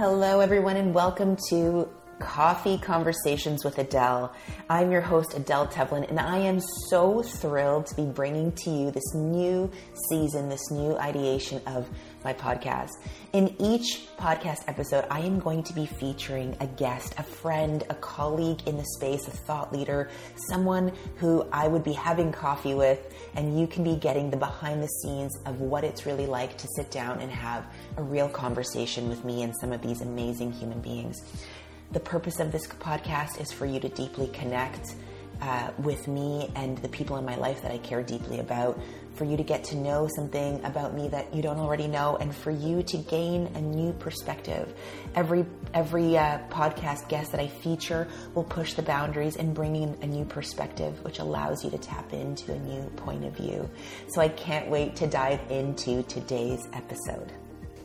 Hello, everyone, and welcome to Coffee Conversations with Adele. I'm your host, Adele Tevlin, and I am so thrilled to be bringing to you this new season, this new ideation of my podcast. In each podcast episode, I am going to be featuring a guest, a friend, a colleague in the space, a thought leader, someone who I would be having coffee with, and you can be getting the behind the scenes of what it's really like to sit down and have a real conversation with me and some of these amazing human beings. The purpose of this podcast is for you to deeply connect uh, with me and the people in my life that I care deeply about, for you to get to know something about me that you don't already know, and for you to gain a new perspective. Every every uh, podcast guest that I feature will push the boundaries and bring in a new perspective, which allows you to tap into a new point of view. So I can't wait to dive into today's episode.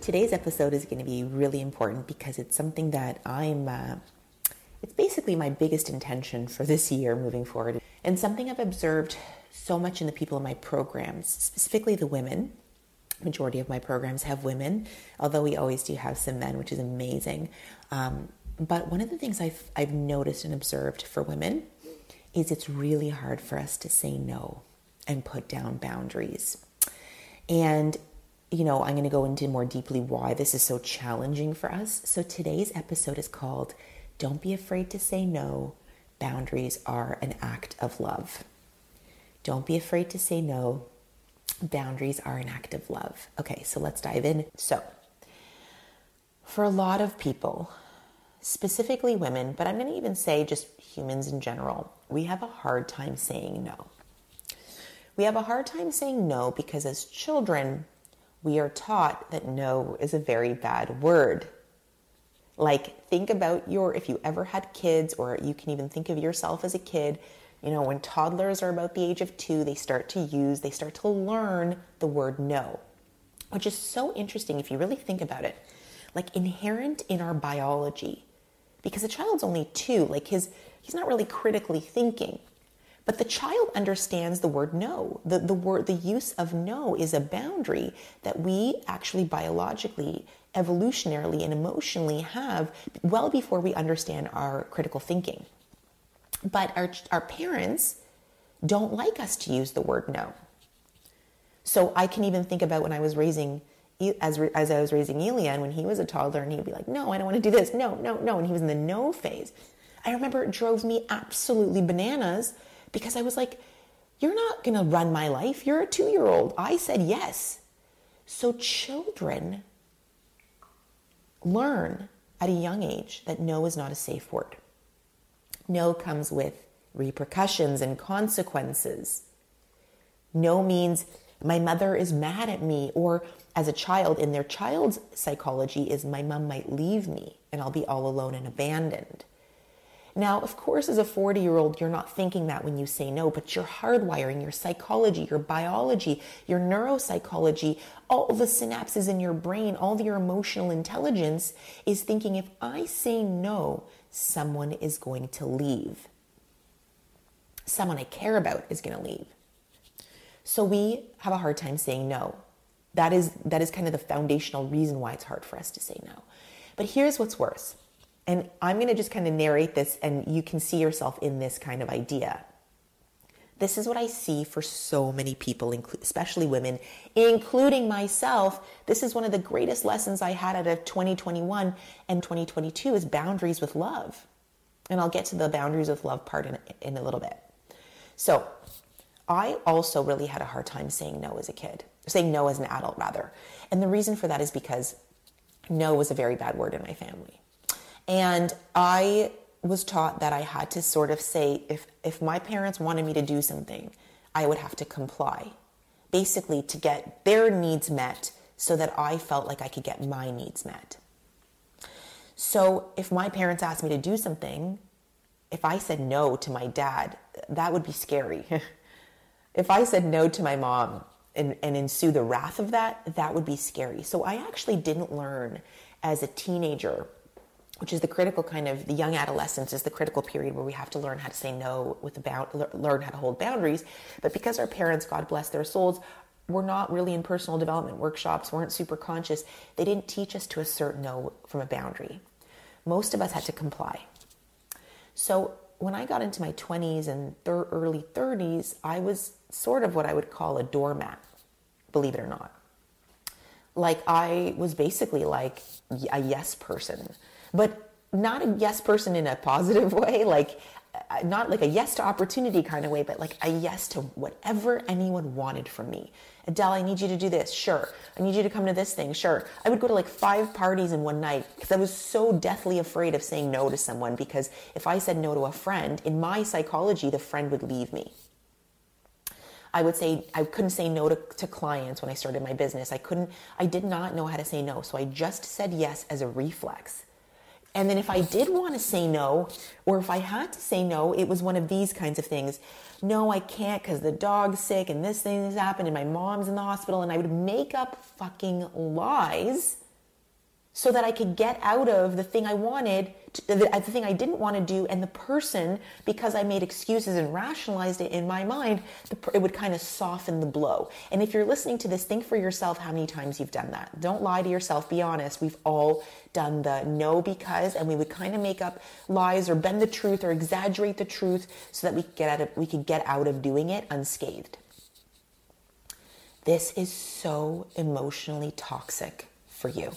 Today's episode is going to be really important because it's something that I'm. Uh, it's basically my biggest intention for this year moving forward, and something I've observed so much in the people in my programs, specifically the women. Majority of my programs have women, although we always do have some men, which is amazing. Um, but one of the things I've, I've noticed and observed for women is it's really hard for us to say no and put down boundaries. And you know, I'm going to go into more deeply why this is so challenging for us. So today's episode is called Don't Be Afraid to Say No. Boundaries are an act of love. Don't be afraid to say no. Boundaries are an act of love. Okay, so let's dive in. So, for a lot of people, specifically women, but I'm going to even say just humans in general, we have a hard time saying no. We have a hard time saying no because as children, we are taught that no is a very bad word. Like, think about your, if you ever had kids, or you can even think of yourself as a kid, you know, when toddlers are about the age of two, they start to use, they start to learn the word no, which is so interesting if you really think about it. Like, inherent in our biology, because a child's only two, like, his, he's not really critically thinking. But the child understands the word no. The, the word, the use of no is a boundary that we actually biologically, evolutionarily, and emotionally have well before we understand our critical thinking. But our, our parents don't like us to use the word no. So I can even think about when I was raising, as, as I was raising Elian, when he was a toddler, and he'd be like, no, I don't want to do this. No, no, no. And he was in the no phase. I remember it drove me absolutely bananas because I was like, You're not going to run my life. You're a two year old. I said yes. So children learn at a young age that no is not a safe word. No comes with repercussions and consequences. No means my mother is mad at me, or as a child, in their child's psychology, is my mom might leave me and I'll be all alone and abandoned. Now, of course, as a 40 year old, you're not thinking that when you say no, but your hardwiring, your psychology, your biology, your neuropsychology, all the synapses in your brain, all your emotional intelligence is thinking if I say no, someone is going to leave. Someone I care about is going to leave. So we have a hard time saying no. That is, that is kind of the foundational reason why it's hard for us to say no. But here's what's worse and I'm going to just kind of narrate this, and you can see yourself in this kind of idea. This is what I see for so many people, especially women, including myself. This is one of the greatest lessons I had out of 2021 and 2022 is boundaries with love. And I'll get to the boundaries with love part in, in a little bit. So, I also really had a hard time saying no as a kid, saying no as an adult, rather. And the reason for that is because no was a very bad word in my family. And I was taught that I had to sort of say, if, if my parents wanted me to do something, I would have to comply, basically to get their needs met so that I felt like I could get my needs met. So if my parents asked me to do something, if I said no to my dad, that would be scary. if I said no to my mom and, and ensue the wrath of that, that would be scary. So I actually didn't learn as a teenager which is the critical kind of the young adolescence is the critical period where we have to learn how to say no with about learn how to hold boundaries but because our parents god bless their souls were not really in personal development workshops, weren't super conscious. They didn't teach us to assert no from a boundary. Most of us had to comply. So when I got into my 20s and thir- early 30s, I was sort of what I would call a doormat, believe it or not. Like I was basically like a yes person, but not a yes person in a positive way, like uh, not like a yes to opportunity kind of way, but like a yes to whatever anyone wanted from me. Adele, I need you to do this. Sure. I need you to come to this thing. Sure. I would go to like five parties in one night because I was so deathly afraid of saying no to someone because if I said no to a friend, in my psychology, the friend would leave me. I would say I couldn't say no to, to clients when I started my business. I couldn't, I did not know how to say no. So I just said yes as a reflex. And then if I did want to say no, or if I had to say no, it was one of these kinds of things. No, I can't because the dog's sick and this thing has happened and my mom's in the hospital. And I would make up fucking lies so that I could get out of the thing I wanted, to, the, the thing I didn't want to do, and the person, because I made excuses and rationalized it in my mind, the, it would kind of soften the blow. And if you're listening to this, think for yourself how many times you've done that. Don't lie to yourself, be honest. We've all done the no because, and we would kind of make up lies or bend the truth or exaggerate the truth so that we get out of, we could get out of doing it unscathed. This is so emotionally toxic for you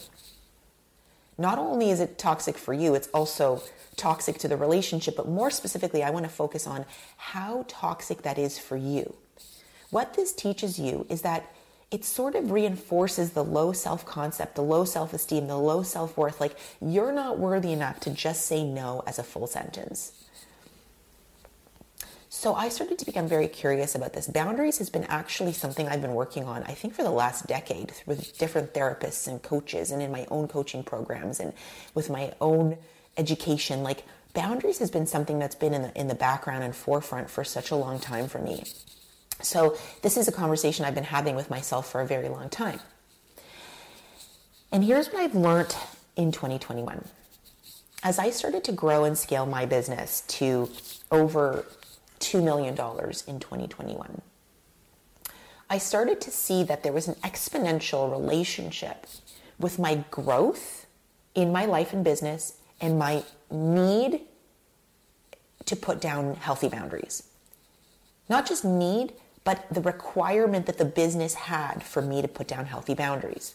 not only is it toxic for you, it's also toxic to the relationship, but more specifically, I want to focus on how toxic that is for you. What this teaches you is that it sort of reinforces the low self concept, the low self esteem, the low self worth. Like you're not worthy enough to just say no as a full sentence. So I started to become very curious about this. Boundaries has been actually something I've been working on, I think, for the last decade with different therapists and coaches and in my own coaching programs and with my own education. Like, boundaries has been something that's been in the, in the background and forefront for such a long time for me. So, this is a conversation I've been having with myself for a very long time. And here's what I've learned in 2021. As I started to grow and scale my business to over $2 million in 2021. I started to see that there was an exponential relationship with my growth in my life and business and my need to put down healthy boundaries. Not just need, but the requirement that the business had for me to put down healthy boundaries.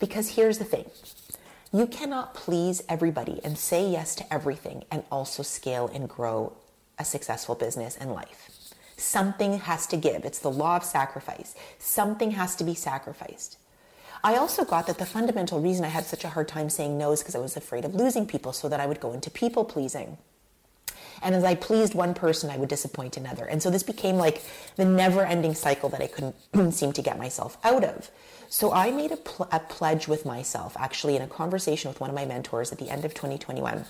Because here's the thing you cannot please everybody and say yes to everything and also scale and grow a successful business and life. Something has to give. It's the law of sacrifice. Something has to be sacrificed. I also got that the fundamental reason I had such a hard time saying no is because I was afraid of losing people, so that I would go into people pleasing. And as I pleased one person, I would disappoint another. And so this became like the never ending cycle that I couldn't seem to get myself out of. So I made a, pl- a, pledge with myself, actually, in a conversation with one of my mentors at the end of 2021.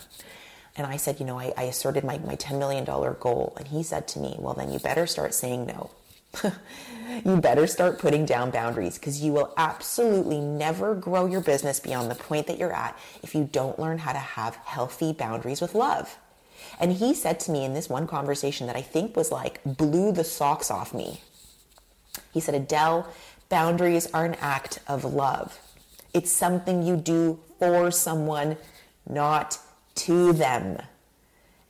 And I said, you know, I, I asserted my, my $10 million goal. And he said to me, well, then you better start saying no. you better start putting down boundaries because you will absolutely never grow your business beyond the point that you're at if you don't learn how to have healthy boundaries with love. And he said to me in this one conversation that I think was like blew the socks off me. He said, Adele, boundaries are an act of love. It's something you do for someone, not to them.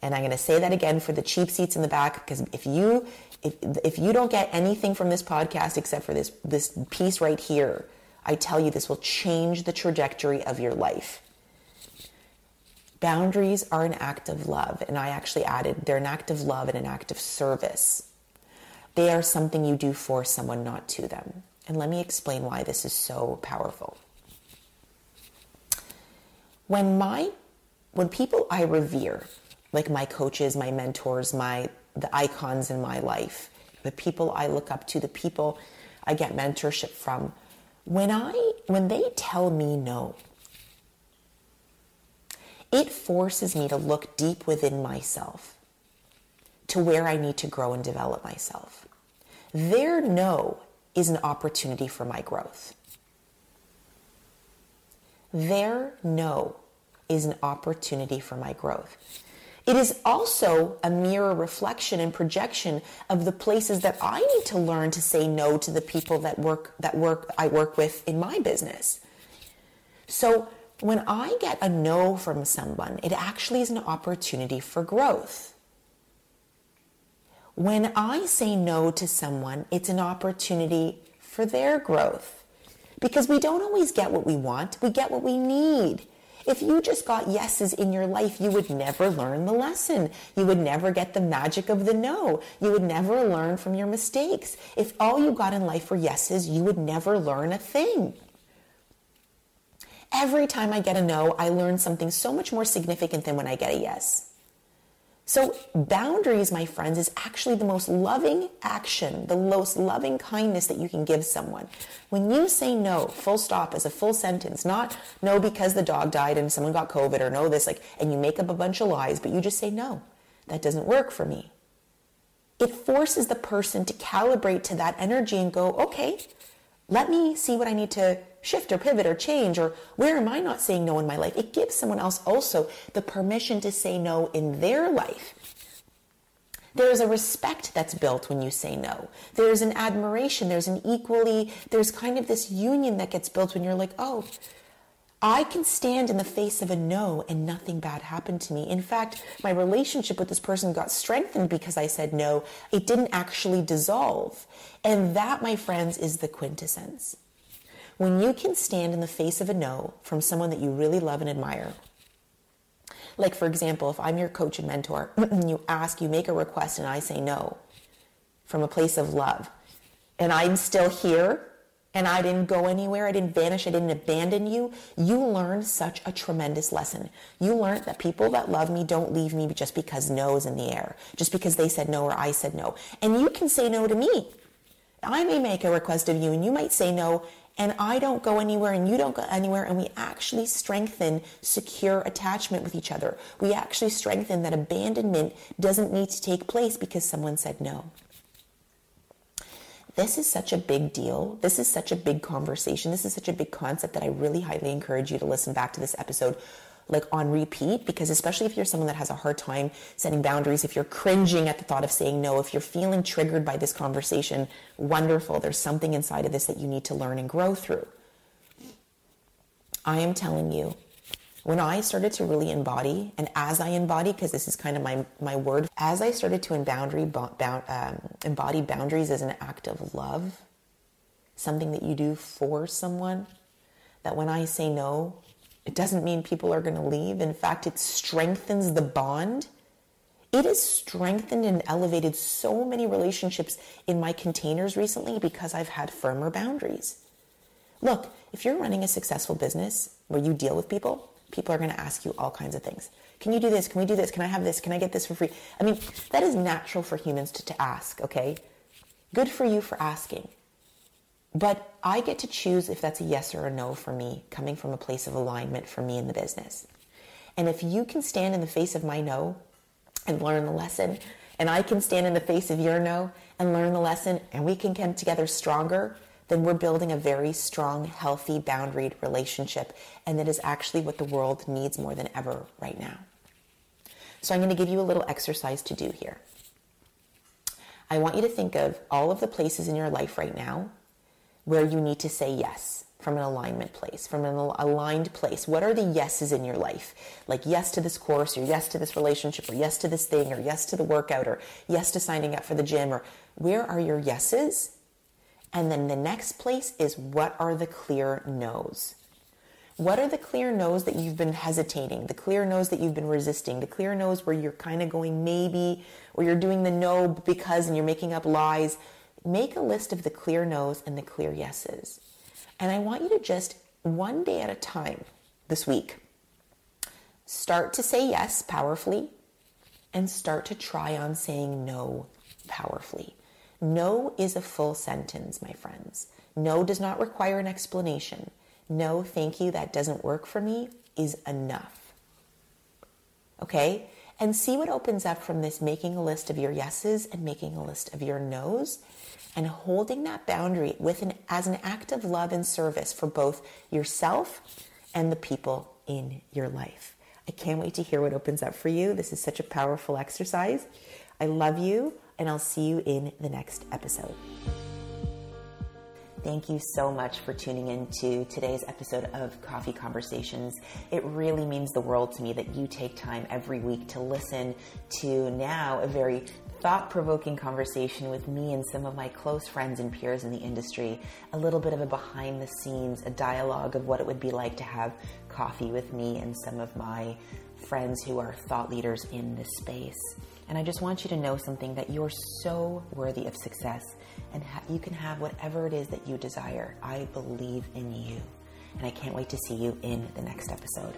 And I'm going to say that again for the cheap seats in the back because if you if, if you don't get anything from this podcast except for this this piece right here, I tell you this will change the trajectory of your life. Boundaries are an act of love, and I actually added they're an act of love and an act of service. They are something you do for someone, not to them. And let me explain why this is so powerful. When my when people I revere, like my coaches, my mentors, my the icons in my life, the people I look up to, the people I get mentorship from, when I when they tell me no, it forces me to look deep within myself to where I need to grow and develop myself. Their no is an opportunity for my growth. Their no is an opportunity for my growth. It is also a mirror reflection and projection of the places that I need to learn to say no to the people that work that work I work with in my business. So when I get a no from someone, it actually is an opportunity for growth. When I say no to someone, it's an opportunity for their growth. Because we don't always get what we want, we get what we need. If you just got yeses in your life, you would never learn the lesson. You would never get the magic of the no. You would never learn from your mistakes. If all you got in life were yeses, you would never learn a thing. Every time I get a no, I learn something so much more significant than when I get a yes. So, boundaries, my friends, is actually the most loving action, the most loving kindness that you can give someone. When you say no, full stop, as a full sentence, not no because the dog died and someone got COVID or no this, like, and you make up a bunch of lies, but you just say no, that doesn't work for me. It forces the person to calibrate to that energy and go, okay, let me see what I need to shift or pivot or change or where am I not saying no in my life? It gives someone else also the permission to say no in their life. There's a respect that's built when you say no. There's an admiration. There's an equally, there's kind of this union that gets built when you're like, oh, I can stand in the face of a no and nothing bad happened to me. In fact, my relationship with this person got strengthened because I said no. It didn't actually dissolve. And that, my friends, is the quintessence. When you can stand in the face of a no from someone that you really love and admire, like for example, if I'm your coach and mentor, and you ask, you make a request, and I say no from a place of love, and I'm still here and I didn't go anywhere, I didn't vanish, I didn't abandon you, you learned such a tremendous lesson. You learned that people that love me don't leave me just because no is in the air, just because they said no or I said no. And you can say no to me. I may make a request of you and you might say no and I don't go anywhere and you don't go anywhere and we actually strengthen secure attachment with each other. We actually strengthen that abandonment doesn't need to take place because someone said no. This is such a big deal. This is such a big conversation. This is such a big concept that I really highly encourage you to listen back to this episode like on repeat because especially if you're someone that has a hard time setting boundaries, if you're cringing at the thought of saying no, if you're feeling triggered by this conversation, wonderful. There's something inside of this that you need to learn and grow through. I am telling you, when I started to really embody, and as I embody, because this is kind of my, my word, as I started to boundary, bound, um, embody boundaries as an act of love, something that you do for someone, that when I say no, it doesn't mean people are going to leave. In fact, it strengthens the bond. It has strengthened and elevated so many relationships in my containers recently because I've had firmer boundaries. Look, if you're running a successful business where you deal with people, people are going to ask you all kinds of things. Can you do this? Can we do this? Can I have this? Can I get this for free? I mean, that is natural for humans to, to ask, okay? Good for you for asking. But I get to choose if that's a yes or a no for me, coming from a place of alignment for me in the business. And if you can stand in the face of my no and learn the lesson, and I can stand in the face of your no and learn the lesson, and we can come together stronger, then we're building a very strong, healthy, boundaried relationship. And that is actually what the world needs more than ever right now. So I'm going to give you a little exercise to do here. I want you to think of all of the places in your life right now where you need to say yes from an alignment place, from an aligned place. What are the yeses in your life? Like yes to this course, or yes to this relationship, or yes to this thing, or yes to the workout, or yes to signing up for the gym, or where are your yeses? And then the next place is what are the clear no's? What are the clear no's that you've been hesitating, the clear no's that you've been resisting, the clear no's where you're kind of going maybe, or you're doing the no because and you're making up lies? Make a list of the clear no's and the clear yeses. And I want you to just one day at a time this week start to say yes powerfully and start to try on saying no powerfully. No is a full sentence, my friends. No does not require an explanation. No, thank you, that doesn't work for me is enough. Okay? And see what opens up from this making a list of your yeses and making a list of your nos and holding that boundary with an, as an act of love and service for both yourself and the people in your life. I can't wait to hear what opens up for you. This is such a powerful exercise. I love you, and I'll see you in the next episode. Thank you so much for tuning in to today's episode of Coffee Conversations. It really means the world to me that you take time every week to listen to now a very thought provoking conversation with me and some of my close friends and peers in the industry, a little bit of a behind the scenes, a dialogue of what it would be like to have coffee with me and some of my friends who are thought leaders in this space. And I just want you to know something that you're so worthy of success and ha- you can have whatever it is that you desire. I believe in you. And I can't wait to see you in the next episode.